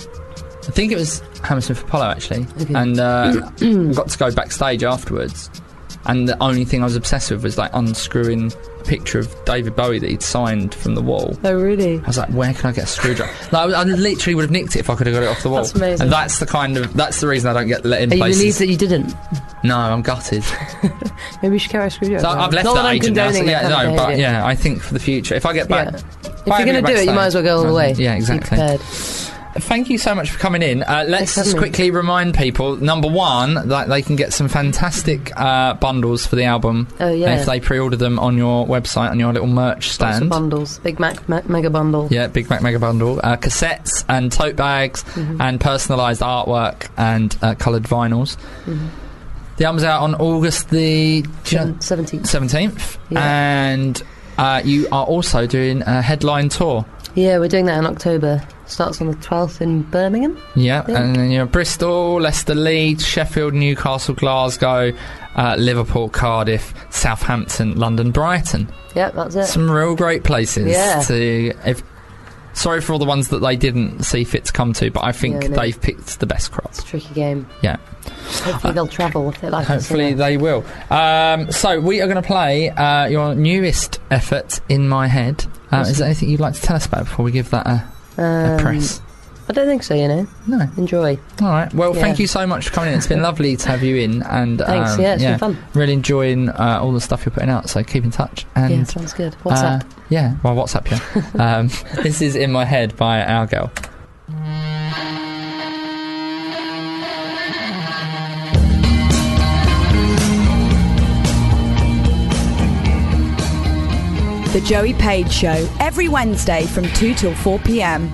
I think it was Hammersmith Apollo actually, Okay. and uh, got to go backstage afterwards. And the only thing I was obsessed with was like unscrewing a picture of David Bowie that he'd signed from the wall. oh really? I was like, where can I get a screwdriver? like, I, I literally would have nicked it if I could have got it off the wall. That's amazing. And that's the kind of that's the reason I don't get let in Are you relieved that you didn't? no, I'm gutted. Maybe you should carry a screwdriver. So I've left Not that, that agent now. So yeah, no, of but yeah, I think for the future, if I get back, Yeah. if If you're going to do it, you might as well go all the way. Yeah, exactly. Thank you so much for coming in. Uh, let's just quickly remind people: number one, that they can get some fantastic uh, bundles for the album Oh yeah. if they pre-order them on your website on your little merch stand. bundles. Big Mac me- mega bundle. Yeah, Big Mac Mega Bundle, uh, cassettes and tote bags Mm-hmm. and personalised artwork and uh, coloured vinyls. The album's out on August the do you Seventeenth. 17th, Yeah. and uh, you are also doing a headline tour. Yeah, we're doing that in October. Starts on the twelfth in Birmingham. Yeah, and then you're Bristol, Leicester, Leeds, Sheffield, Newcastle, Glasgow, uh, Liverpool, Cardiff, Southampton, London, Brighton. Yeah, that's it. Some real great places Yeah. to. If, sorry for all the ones that they didn't see fit to come to, but I think Yeah, they've picked the best crop. It's a tricky game. Yeah. Hopefully they'll travel if they like. Hopefully they will. Um, so we are going to play uh, your newest effort in my head. Uh, is there anything you'd like to tell us about before we give that a Um, press? I don't think so. You know, No. enjoy. All right. Well, Yeah. thank you so much for coming in. It's been lovely to have you in, and Thanks. um, yeah, it's been fun. really enjoying uh, all the stuff you're putting out. So keep in touch. And yeah, sounds good. What's uh, up? Yeah. Well, WhatsApp you. um, this is in my head by our girl. The Joey Page Show, every Wednesday from 2 till 4 pm.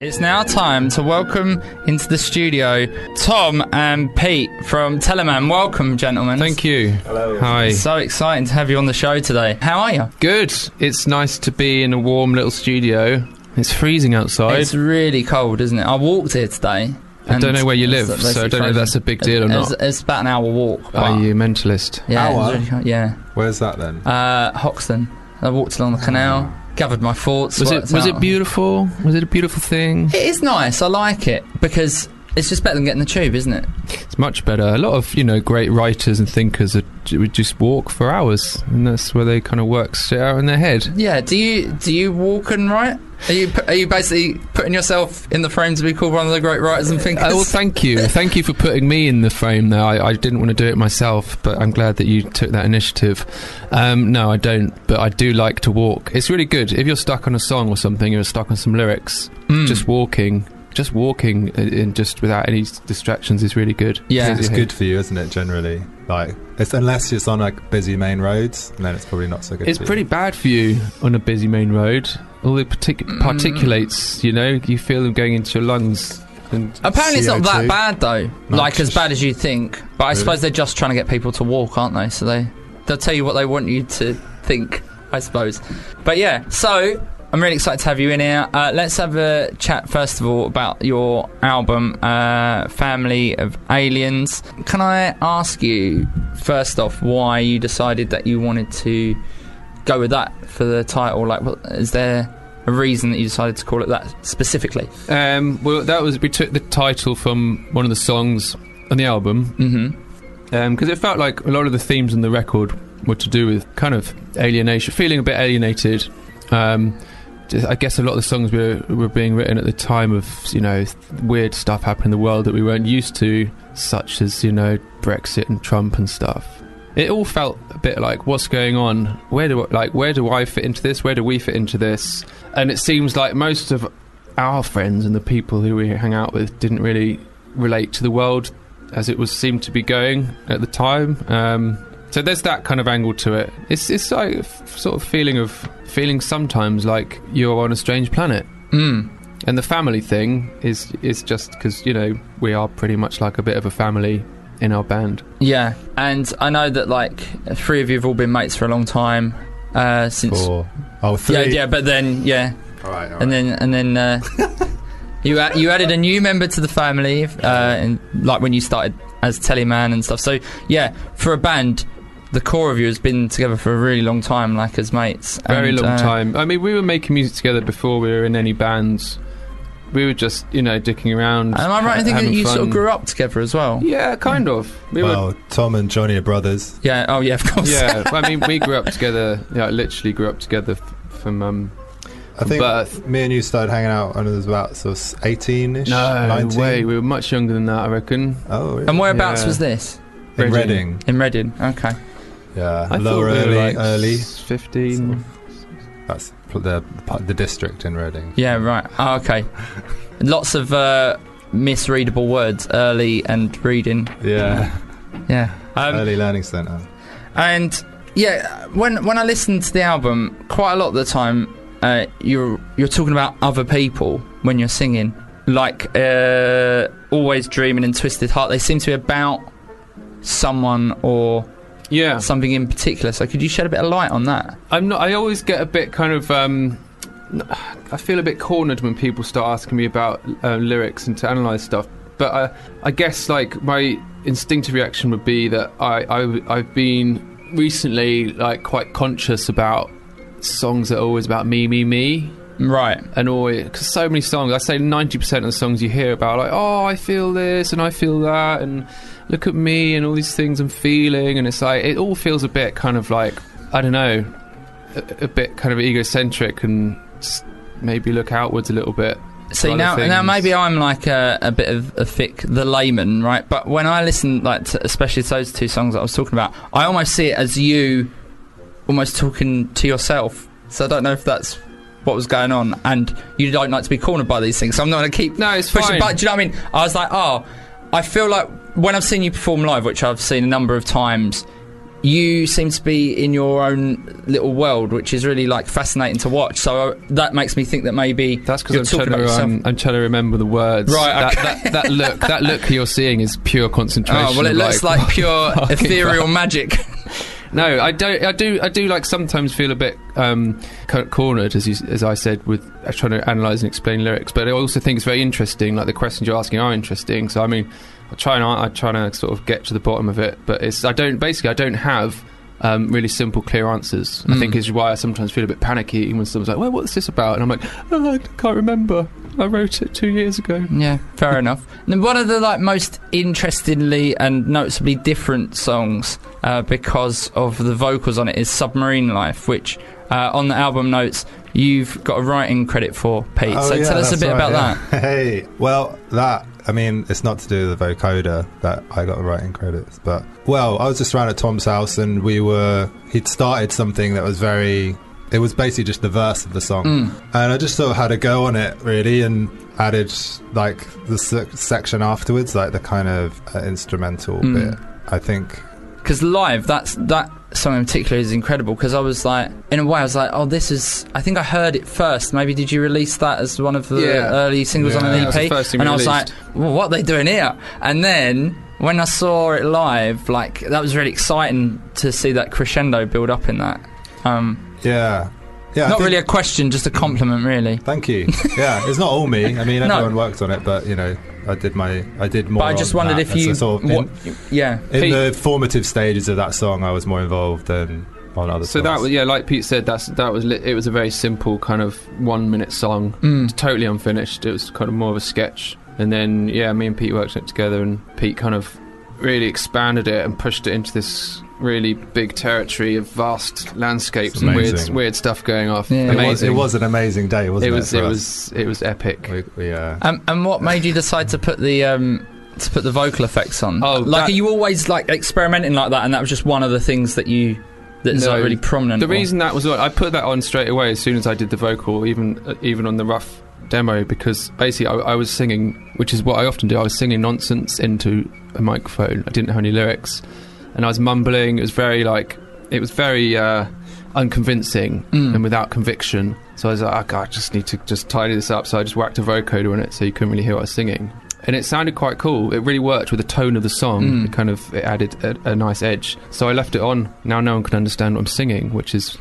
It's now time to welcome into the studio Tom and Pete from Teleman. Welcome, gentlemen. Thank you. Hello. Hi. So exciting to have you on the show today. How are you? Good. It's nice to be in a warm little studio. It's freezing outside. It's really cold, isn't it? I walked here today. I don't know where you live, so I don't know if that's a big deal or not. It's about an hour walk. Are but- you a mentalist? Yeah, it was Hour? really cold. yeah. Where's that then? Uh, Hoxton. I walked along the canal, gathered my thoughts. Was it worked was out- it beautiful? Was it a beautiful thing? It is nice. I like it because it's just better than getting the tube, isn't it? It's much better. A lot of you know great writers and thinkers are, would just walk for hours, and that's where they kind of work shit out in their head. Yeah. Do you do you walk and write? Are you are you basically putting yourself in the frame to be called one of the great writers and thinkers? Uh, well, thank you, thank you for putting me in the frame. There, I, I didn't want to do it myself, but I'm glad that you took that initiative. Um, no, I don't, but I do like to walk. It's really good if you're stuck on a song or something. You're stuck on some lyrics. Mm. Just walking, just walking, in, in just without any distractions is really good. Yeah. it's good for you, isn't it? Generally, like it's unless it's on like busy main roads, then it's probably not so good. It's for you. pretty bad for you on a busy main road. All the partic- Mm. particulates, you know, you feel them going into your lungs. And Apparently, it's not that bad though. No, like as bad as you think. But I Really? suppose they're just trying to get people to walk, aren't they? So they they'll tell you what they want you to think. I suppose. But yeah, so I'm really excited to have you in here. Uh, let's have a chat first of all about your album, uh, Family of Aliens. Can I ask you first off why you decided that you wanted to go with that for the title? Like, what, is there a reason that you decided to call it that specifically? Um, well, that was we took the title from one of the songs on the album Mm-hmm. because it felt like a lot of the themes on the record were to do with kind of alienation, feeling a bit alienated, um, I guess a lot of the songs were were being written at the time of you know weird stuff happening in the world that we weren't used to, such as you know Brexit and Trump and stuff. It all felt a bit like what's going on? Where do like where do I fit into this? Where do we fit into this? And it seems like most of our friends and the people who we hang out with didn't really relate to the world as it was seemed to be going at the time. Um, so there's that kind of angle to it. It's it's like a f- sort of feeling of feeling sometimes like you're on a strange planet. Mm. And the family thing is is just because you know we are pretty much like a bit of a family in our band. Yeah, and I know that like three of you have all been mates for a long time uh, since. Four. Oh, three. Yeah, yeah, but then yeah, All right, all and then and then uh, you a- you added a new member to the family, uh, and like when you started as Teleman and stuff. So yeah, for a band, the core of you has been together for a really long time, like as mates. Very And, long uh, time. I mean, we were making music together before we were in any bands. We were just you know dicking around. Am I right in ha- thinking that having you sort of grew up together as well? Yeah, kind of. We were Tom and Johnny are brothers. Yeah. Oh yeah, of course. yeah, I mean, we grew up together. Yeah, literally grew up together f- from. Um, I think birth. me and you started hanging out when I was about sort of 18ish. no 19. way, we were much younger than that, I reckon. Oh, really? And whereabouts Yeah. was this? in Reading. Reading. In Reading. Okay. Yeah, I lower thought we were early, like early. fifteen. That's the the district in Reading. Yeah. Right. Oh, okay. Lots of uh, misreadable words, early and reading. Yeah, Yeah. Um, early learning centre. And yeah, when when I listen to the album, quite a lot of the time, uh, you're you're talking about other people when you're singing, like uh, "Always Dreaming" and "Twisted Heart." They seem to be about someone or Yeah, something in particular. So could you shed a bit of light on that? I'm not. I always get a bit kind of. Um, I feel a bit cornered when people start asking me about uh, lyrics and to analyze stuff. But I, I guess like my instinctive reaction would be that I, I I've been recently like quite conscious about songs that are always about me, me, me. Right. and always because so many songs i say 90% of the songs you hear about like oh i feel this and i feel that and look at me and all these things i'm feeling and it's like it all feels a bit kind of like i don't know a, a bit kind of egocentric and maybe look outwards a little bit See now, now maybe I'm like a, a bit of a thick the layman, right? But when I listen, like to, especially to those two songs that I was talking about, I almost see it as you almost talking to yourself. So I don't know if that's what was going on, and you don't like to be cornered by these things. So I'm not going to keep no it's pushing. fine But do you know what I mean? I was like, oh, I feel like when I've seen you perform live, which I've seen a number of times. You seem to be in your own little world, which is really like fascinating to watch. So uh, that makes me think that maybe that's because I'm trying, to, um, I'm trying to remember the words. Right, That, that, that look, that look you're seeing is pure concentration. Oh well, it of, looks like, pure ethereal magic. No, I don't. I do. I do like sometimes feel a bit um, cornered, as you, as I said, with uh, trying to analyze and explain lyrics. But I also think it's very interesting. Like the questions you're asking are interesting. So I mean, I try and I try to sort of get to the bottom of it. But it's I don't basically I don't have. Um, really simple, clear answers. I Mm. think is why I sometimes feel a bit panicky when someone's like, "Well, what's this about?" And I'm like, oh, "I can't remember. I wrote it two years ago." yeah, fair enough. And then one of the like most interestingly and noticeably different songs uh, because of the vocals on it is "Submarine Life," which uh, on the album notes you've got a writing credit for, Pete. Oh, so yeah, tell us a bit right, about yeah. that. Hey, well, that I mean, it's not to do with the vocoder that I got the writing credits, but well, I was just around at Tom's house and we were he'd started something that was very. It was basically just the verse of the song, Mm. and I just sort of had a go on it really, and added like the se- section afterwards, like the kind of uh, instrumental Mm. bit. I think Because live, that's that song in particular is incredible. Because I was like, in a way, I was like, oh, this is. I think I heard it first. Maybe did you release that as one of the Yeah. early singles on Yeah, an that EP? was the first thing and I was like, well, what are they doing here? And then when I saw it live, like that was really exciting to see that crescendo build up in that. Um, yeah, yeah. Not really a question, just a compliment, really. Thank you. Yeah, it's not all me. I mean, No. everyone worked on it, but you know, I did my, I did more. But I just on wondered that if you, sort of in- what, yeah, in Pete- the formative stages of that song, I was more involved than on other. So that was yeah, like Pete said, that's that was li- it was a very simple kind of one minute song. Mm. totally unfinished. It was kind of more of a sketch. And then, yeah, me and Pete worked it together, and Pete kind of really expanded it and pushed it into this really big territory of vast landscapes and weird, weird stuff going off. Yeah. It was, Amazing. it was an amazing day, wasn't It it? was. for It was. It was epic. We, we, uh, Um, and what made you decide to put the um, to put the vocal effects on? Oh, like that- are you always like experimenting like that, and that was just one of the things that you that's No. like really prominent. The or- reason that was I put that on straight away as soon as I did the vocal, even uh, even on the rough demo, because basically I, I was singing, which is what I often do. I was singing nonsense into a microphone. I didn't have any lyrics, and I was mumbling. It was very like it was very uh, unconvincing Mm. and without conviction. So I was like, oh, God, I just need to just tidy this up. So I just whacked a vocoder on it, so you couldn't really hear what I was singing. And it sounded quite cool. It really worked with the tone of the song. Mm. It kind of it added a, a nice edge. So I left it on. Now no one can understand what I'm singing, which is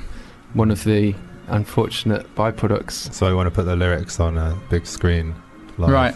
one of the unfortunate byproducts. so I want to put the lyrics on a big screen. Live, right?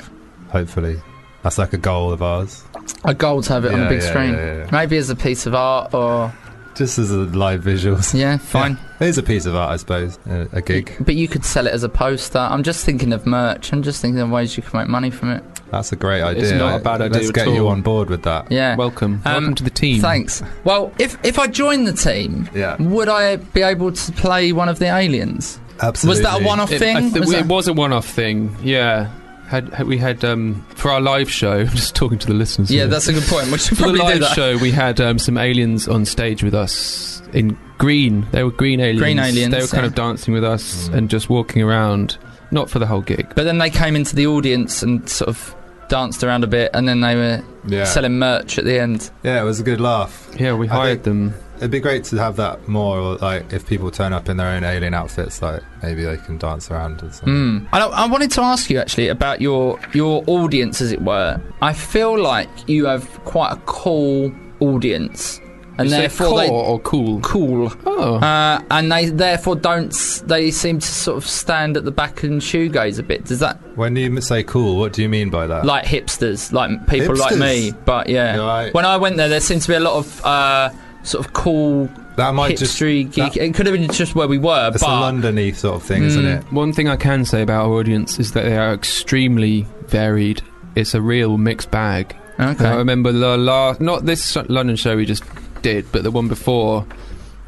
Hopefully, that's like a goal of ours. A goal to have it on Yeah, a big yeah, screen. yeah, yeah. Maybe as a piece of art, or Just as a live visuals. yeah, fine. It is a piece of art, I suppose. A, a gig. But you could sell it as a poster. I'm just thinking of merch. I'm just thinking of ways you can make money from it. That's a great idea. not a bad idea Let's at get you on board with that. Yeah. Welcome, um, welcome to the team. Thanks. Well, if if I joined the team, Yeah. would I be able to play one of the aliens? Absolutely. Was that a one-off It, thing? I thi- Was it that- was a one-off thing. Yeah. Had, had we had um, for our live show? I'm just talking to the listeners. yeah, here. that's a good point. We should for the live show. We had um, some aliens on stage with us in green. They were green aliens. Green aliens, They were kind yeah. of dancing with us and just walking around. Not for the whole gig. But then they came into the audience and sort of danced around a bit, and then they were Yeah. selling merch at the end. Yeah, it was a good laugh. Yeah, we hired think- them. It'd be great to have that more. Or like, if people turn up in their own alien outfits, like maybe they can dance around or something. Mm. I, I wanted to ask you actually about your your audience, as it were. I feel like you have quite a cool audience, and You therefore they or cool. cool. Oh, Uh, and they therefore don't. They seem to sort of stand at the back and shoegaze a bit. Does that When you say cool, what do you mean by that? like hipsters, like people like me? But yeah, Yeah, I- when I went there, there seemed to be a lot of uh, sort of cool that might just hipstery geek. that- it could have been just where we were, it's a Londony sort of thing, isn't Mm. it? One thing I can say about our audience is that they are extremely varied. It's a real mixed bag. Okay. I okay. remember the last, not this London show we just did, but the one before.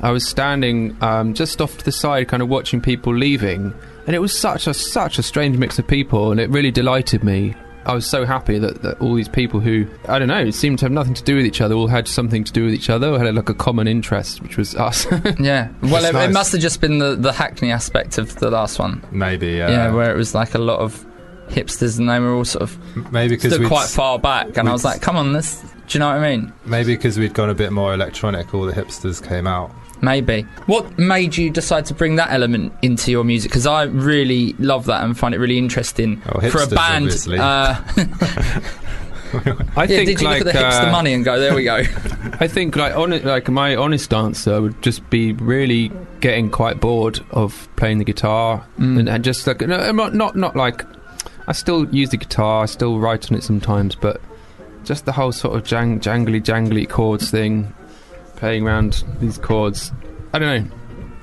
I was standing um, just off to the side, kind of watching people leaving, and it was such a such a strange mix of people, and it really delighted me. I was so happy that, that all these people who I don't know seemed to have nothing to do with each other all had something to do with each other, or had like a common interest, which was us. Yeah. Well, It's it, it must have just been the, the Hackney aspect of the last one. Maybe. Yeah. yeah, where it was like a lot of hipsters and they were all sort of maybe because stood we quite far back, and I was like, "Come on, this." Do you know what I mean? maybe because we'd gone a bit more electronic. All the hipsters came out. Maybe. What made you decide to bring that element into your music? Because I really love that and find it really interesting Oh, for a band. obviously. Uh, I yeah, think did you like look at the hipster uh, money and go, "There we go"? I think like on like my honest answer would just be really getting quite bored of playing the guitar Mm. and, and just like no, I'm not not not like I still use the guitar, I still write on it sometimes, but just the whole sort of jang, jangly jangly chords thing, playing around these chords. I don't know,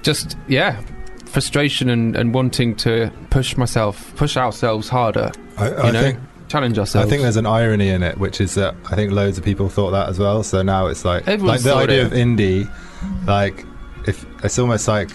just yeah, frustration and, and wanting to push myself, push ourselves harder. I, You know, think. challenge ourselves. I think there's an irony in it, which is that I think loads of people thought that as well. So now it's like, Everyone's like the idea it. of indie, like if it's almost like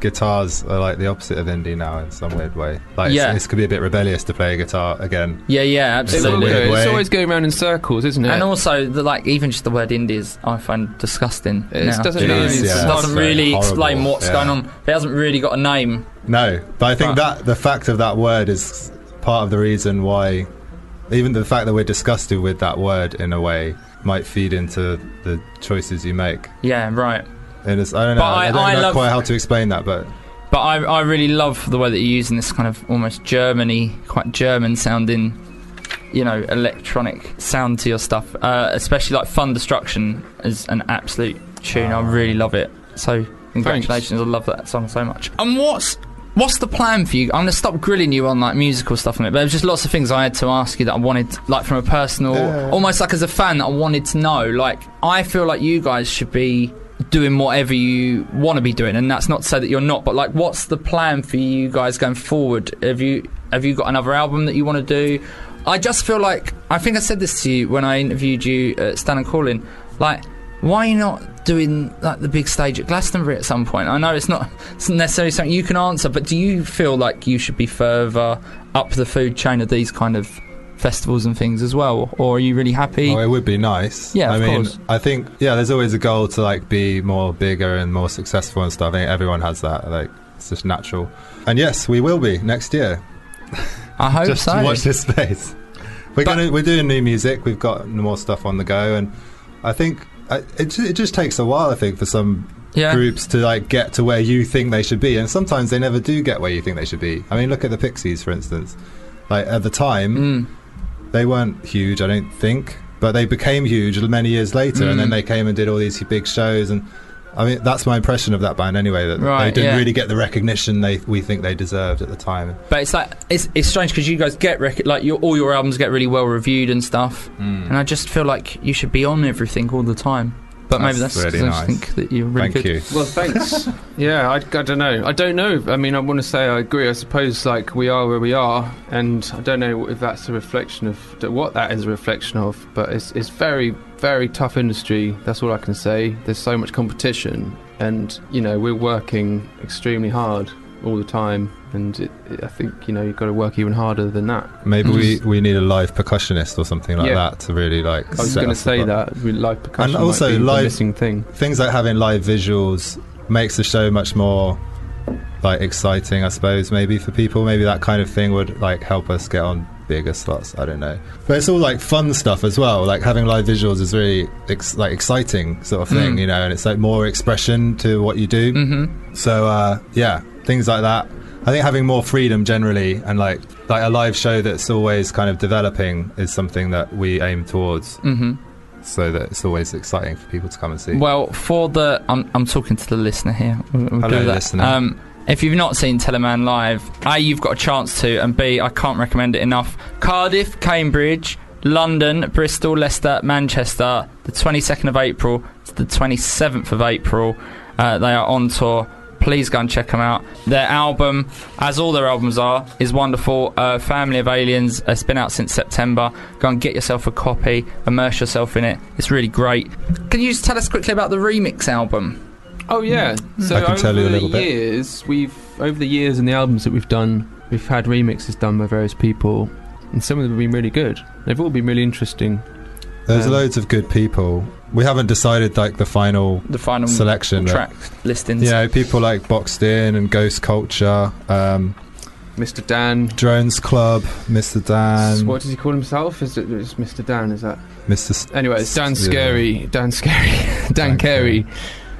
guitars are like the opposite of indie now in some weird way. Like Yeah. it's, it could be a bit rebellious to play a guitar again. yeah, yeah, it's, absolutely. weird it's way. always going around in circles, isn't it? And also, the, like even just the word indies, I find disgusting. It now. doesn't Do really- what I it's It doesn't very really horrible, explain what's yeah. going on. It hasn't really got a name. No, but I think But- that the fact of that word is part of the reason why, even the fact that we're disgusted with that word in a way, might feed into the choices you make. Yeah, right. And it's, I don't know. But I- I, don't I know love- quite how to explain that, but But I, I really love the way that you're using this kind of almost Germany, quite German sounding, you know, electronic sound to your stuff. Uh, especially like Fun Destruction is an absolute tune. I really love it. So congratulations, I love that song so much. And what's what's the plan for you? I'm gonna stop grilling you on like musical stuff on it, but there's just lots of things I had to ask you that I wanted, like from a personal, Yeah. almost like as a fan that I wanted to know. Like I feel like you guys should be doing whatever you want to be doing, and that's not to say that you're not. But like, what's the plan for you guys going forward? Have you have you got another album that you want to do? I just feel like I think I said this to you when I interviewed you at Standon Calling. Like, why are you not doing like the big stage at Glastonbury at some point? I know it's not it's not necessarily something you can answer, but do you feel like you should be further up the food chain of these kind of festivals and things as well, or are you really happy? Oh, it would be nice. Yeah, I of mean, course. I think yeah, there's always a goal to like be more bigger and more successful and stuff. I think everyone has that. Like it's just natural. And yes, we will be next year. I hope just so. watch this space. We're But- gonna we're doing new music. We've got more stuff on the go, and I think I, it it just takes a while. I think for some Yeah. groups to like get to where you think they should be, and sometimes they never do get where you think they should be. I mean, look at the Pixies, for instance. Like at the time, Mm. They weren't huge, I don't think, but they became huge many years later, and then Mm. they came and did all these big shows. And I mean, that's my impression of that band anyway. That they didn't yeah. really get the recognition they we think they deserved at the time. But it's like it's it's strange because you guys get rec- like your all your albums get really well reviewed and stuff, Mm. and I just feel like you should be on everything all the time. But maybe that's That's 'cause really I nice. think that you're really Thank good. you. Well, thanks. yeah, I, I don't know. I don't know. I mean, I want to say I agree. I suppose like we are where we are, and I don't know if that's a reflection of what that is a reflection of. But it's it's very very tough industry. That's all I can say. There's so much competition, and you know we're working extremely hard all the time. And it, it, I think you know you've got to work even harder than that. Maybe we, Just- we need a live percussionist or something like Yeah. that to really like. I was going to say that we live percussion And also might be the live- missing thing. things like having live visuals makes the show much more like exciting. I suppose maybe for people, maybe that kind of thing would like help us get on bigger slots. I don't know, but it's all like fun stuff as well. Like having live visuals is really ex- like exciting sort of thing, Mm. you know, and it's like more expression to what you do. Mm-hmm. So uh, yeah, things like that. I think having more freedom generally and like like a live show that's always kind of developing is something that we aim towards, Mm-hmm. so that it's always exciting for people to come and see. Well, for the I'm I'm talking to the listener here. We'll, we'll Hello, listener. Um, if you've not seen Teleman live, a you've got a chance to, and b I can't recommend it enough. Cardiff, Cambridge, London, Bristol, Leicester, Manchester. The 22nd of April to the 27th of April. Uh, they are on tour. Please go and check them out. Their album, as all their albums are, is wonderful. Uh, Family of Aliens. It's been out since September. Go and get yourself a copy. Immerse yourself in it. It's really great. Can you just tell us quickly about the remix album? Oh yeah. So I can over tell you a the little bit. years, we've over the years and the albums that we've done, we've had remixes done by various people, and some of them have been really good. They've all been really interesting. There's Um, loads of good people. We haven't decided like the final The final selection. but- track listings. Yeah, people like Boxed In and Ghost Culture, um, Mr. Dan. Drones Club, Mr. Dan, what does he call himself? Is it it's Mr. Dan? Is that? Mr. S- Anyway, it's Dan Yeah. Scary. Dan Scary. Dan, Dan Carey,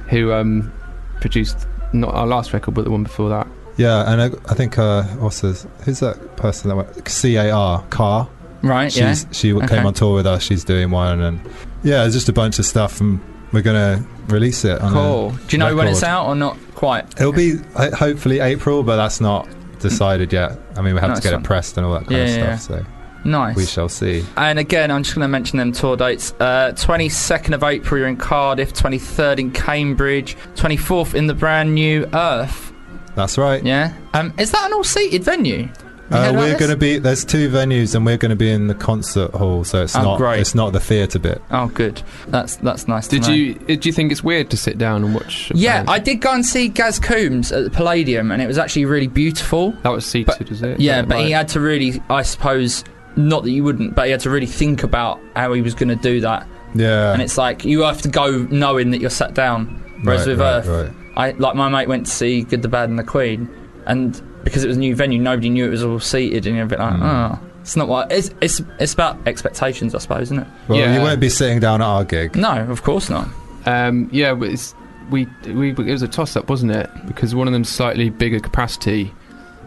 who um, produced not our last record, but the one before that. Yeah, and I, I think uh, also who's that person that went C A R Car? Right, yeah. She's, She Okay. came on tour with us. She's doing one, and yeah, it's just a bunch of stuff, and we're gonna release it. On Cool. Do you know when it's out or not quite? It'll be hopefully April, but that's not decided yet. I mean, we have Nice to get one. it pressed and all that kind Yeah, of yeah, stuff. Nice. So Nice. we shall see. And again, I'm just going to mention them tour dates. Uh, 22nd of April, you're in Cardiff. 23rd in Cambridge. 24th in the brand new Earth. That's right. Yeah. Um, is that an all-seated venue? You Uh, we're going to be. There's two venues, and we're going to be in the concert hall. So it's Oh, not. great. It's not the theatre bit. Oh, good. That's that's nice. to Did know. you did you think it's weird to sit down and watch? a Yeah, band? I did go and see Gaz Coombes at the Palladium, and it was actually really beautiful. that was seated, was it? Yeah, Is that but he had to really, I suppose, not that you wouldn't, but he had to really think about how he was going to do that. Yeah. And it's like you have to go knowing that you're sat down. Whereas Right, with right, Earth, right. I like my mate went to see Good, the Bad, and the Queen, and because it was a new venue, nobody knew it was all seated, and you're a bit like, Mm. oh, it's not what it's it's it's about expectations, I suppose, isn't it? Well, Yeah. you won't be sitting down at our gig. No, of course not. Um, yeah, it's, we we it was a toss up, wasn't it? Because one of them's slightly bigger capacity,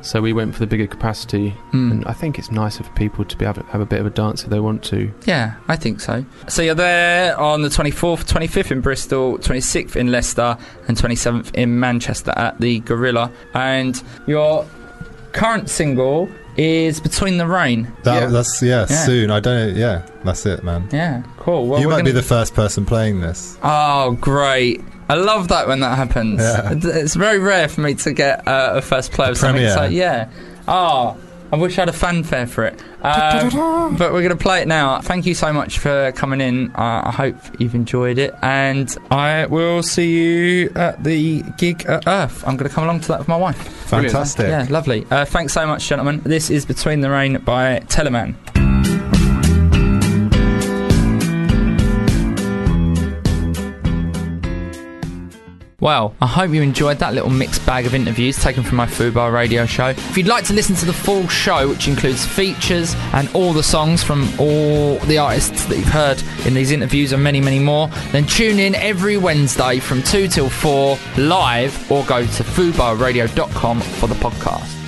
so we went for the bigger capacity. Mm. And I think it's nicer for people to be able to have a bit of a dance if they want to. Yeah, I think so. So you're there on the 24th, 25th in Bristol, 26th in Leicester, and 27th in Manchester at the Gorilla. And your current single is Between the Rain. That, Yeah. That's yeah, Yeah. Soon. I don't. Yeah. That's it, man. Yeah, cool. Well, you might be gonna- the first person playing this. Oh, great. I love that when that happens. Yeah. It's very rare for me to get uh, a first play of something. premiere. So, yeah. Oh, I wish I had a fanfare for it. Um, but we're going to play it now. Thank you so much for coming in. Uh, I hope you've enjoyed it. And I will see you at the gig at Earth. I'm going to come along to that with my wife. Fantastic. Yeah, lovely. Uh, thanks so much, gentlemen. This is Between the Rain by Teleman. Well, I hope you enjoyed that little mixed bag of interviews taken from my Fubar radio show. If you'd like to listen to the full show, which includes features and all the songs from all the artists that you've heard in these interviews and many, many more, then tune in every Wednesday from 2 till 4 live or go to fubarradio.com for the podcast.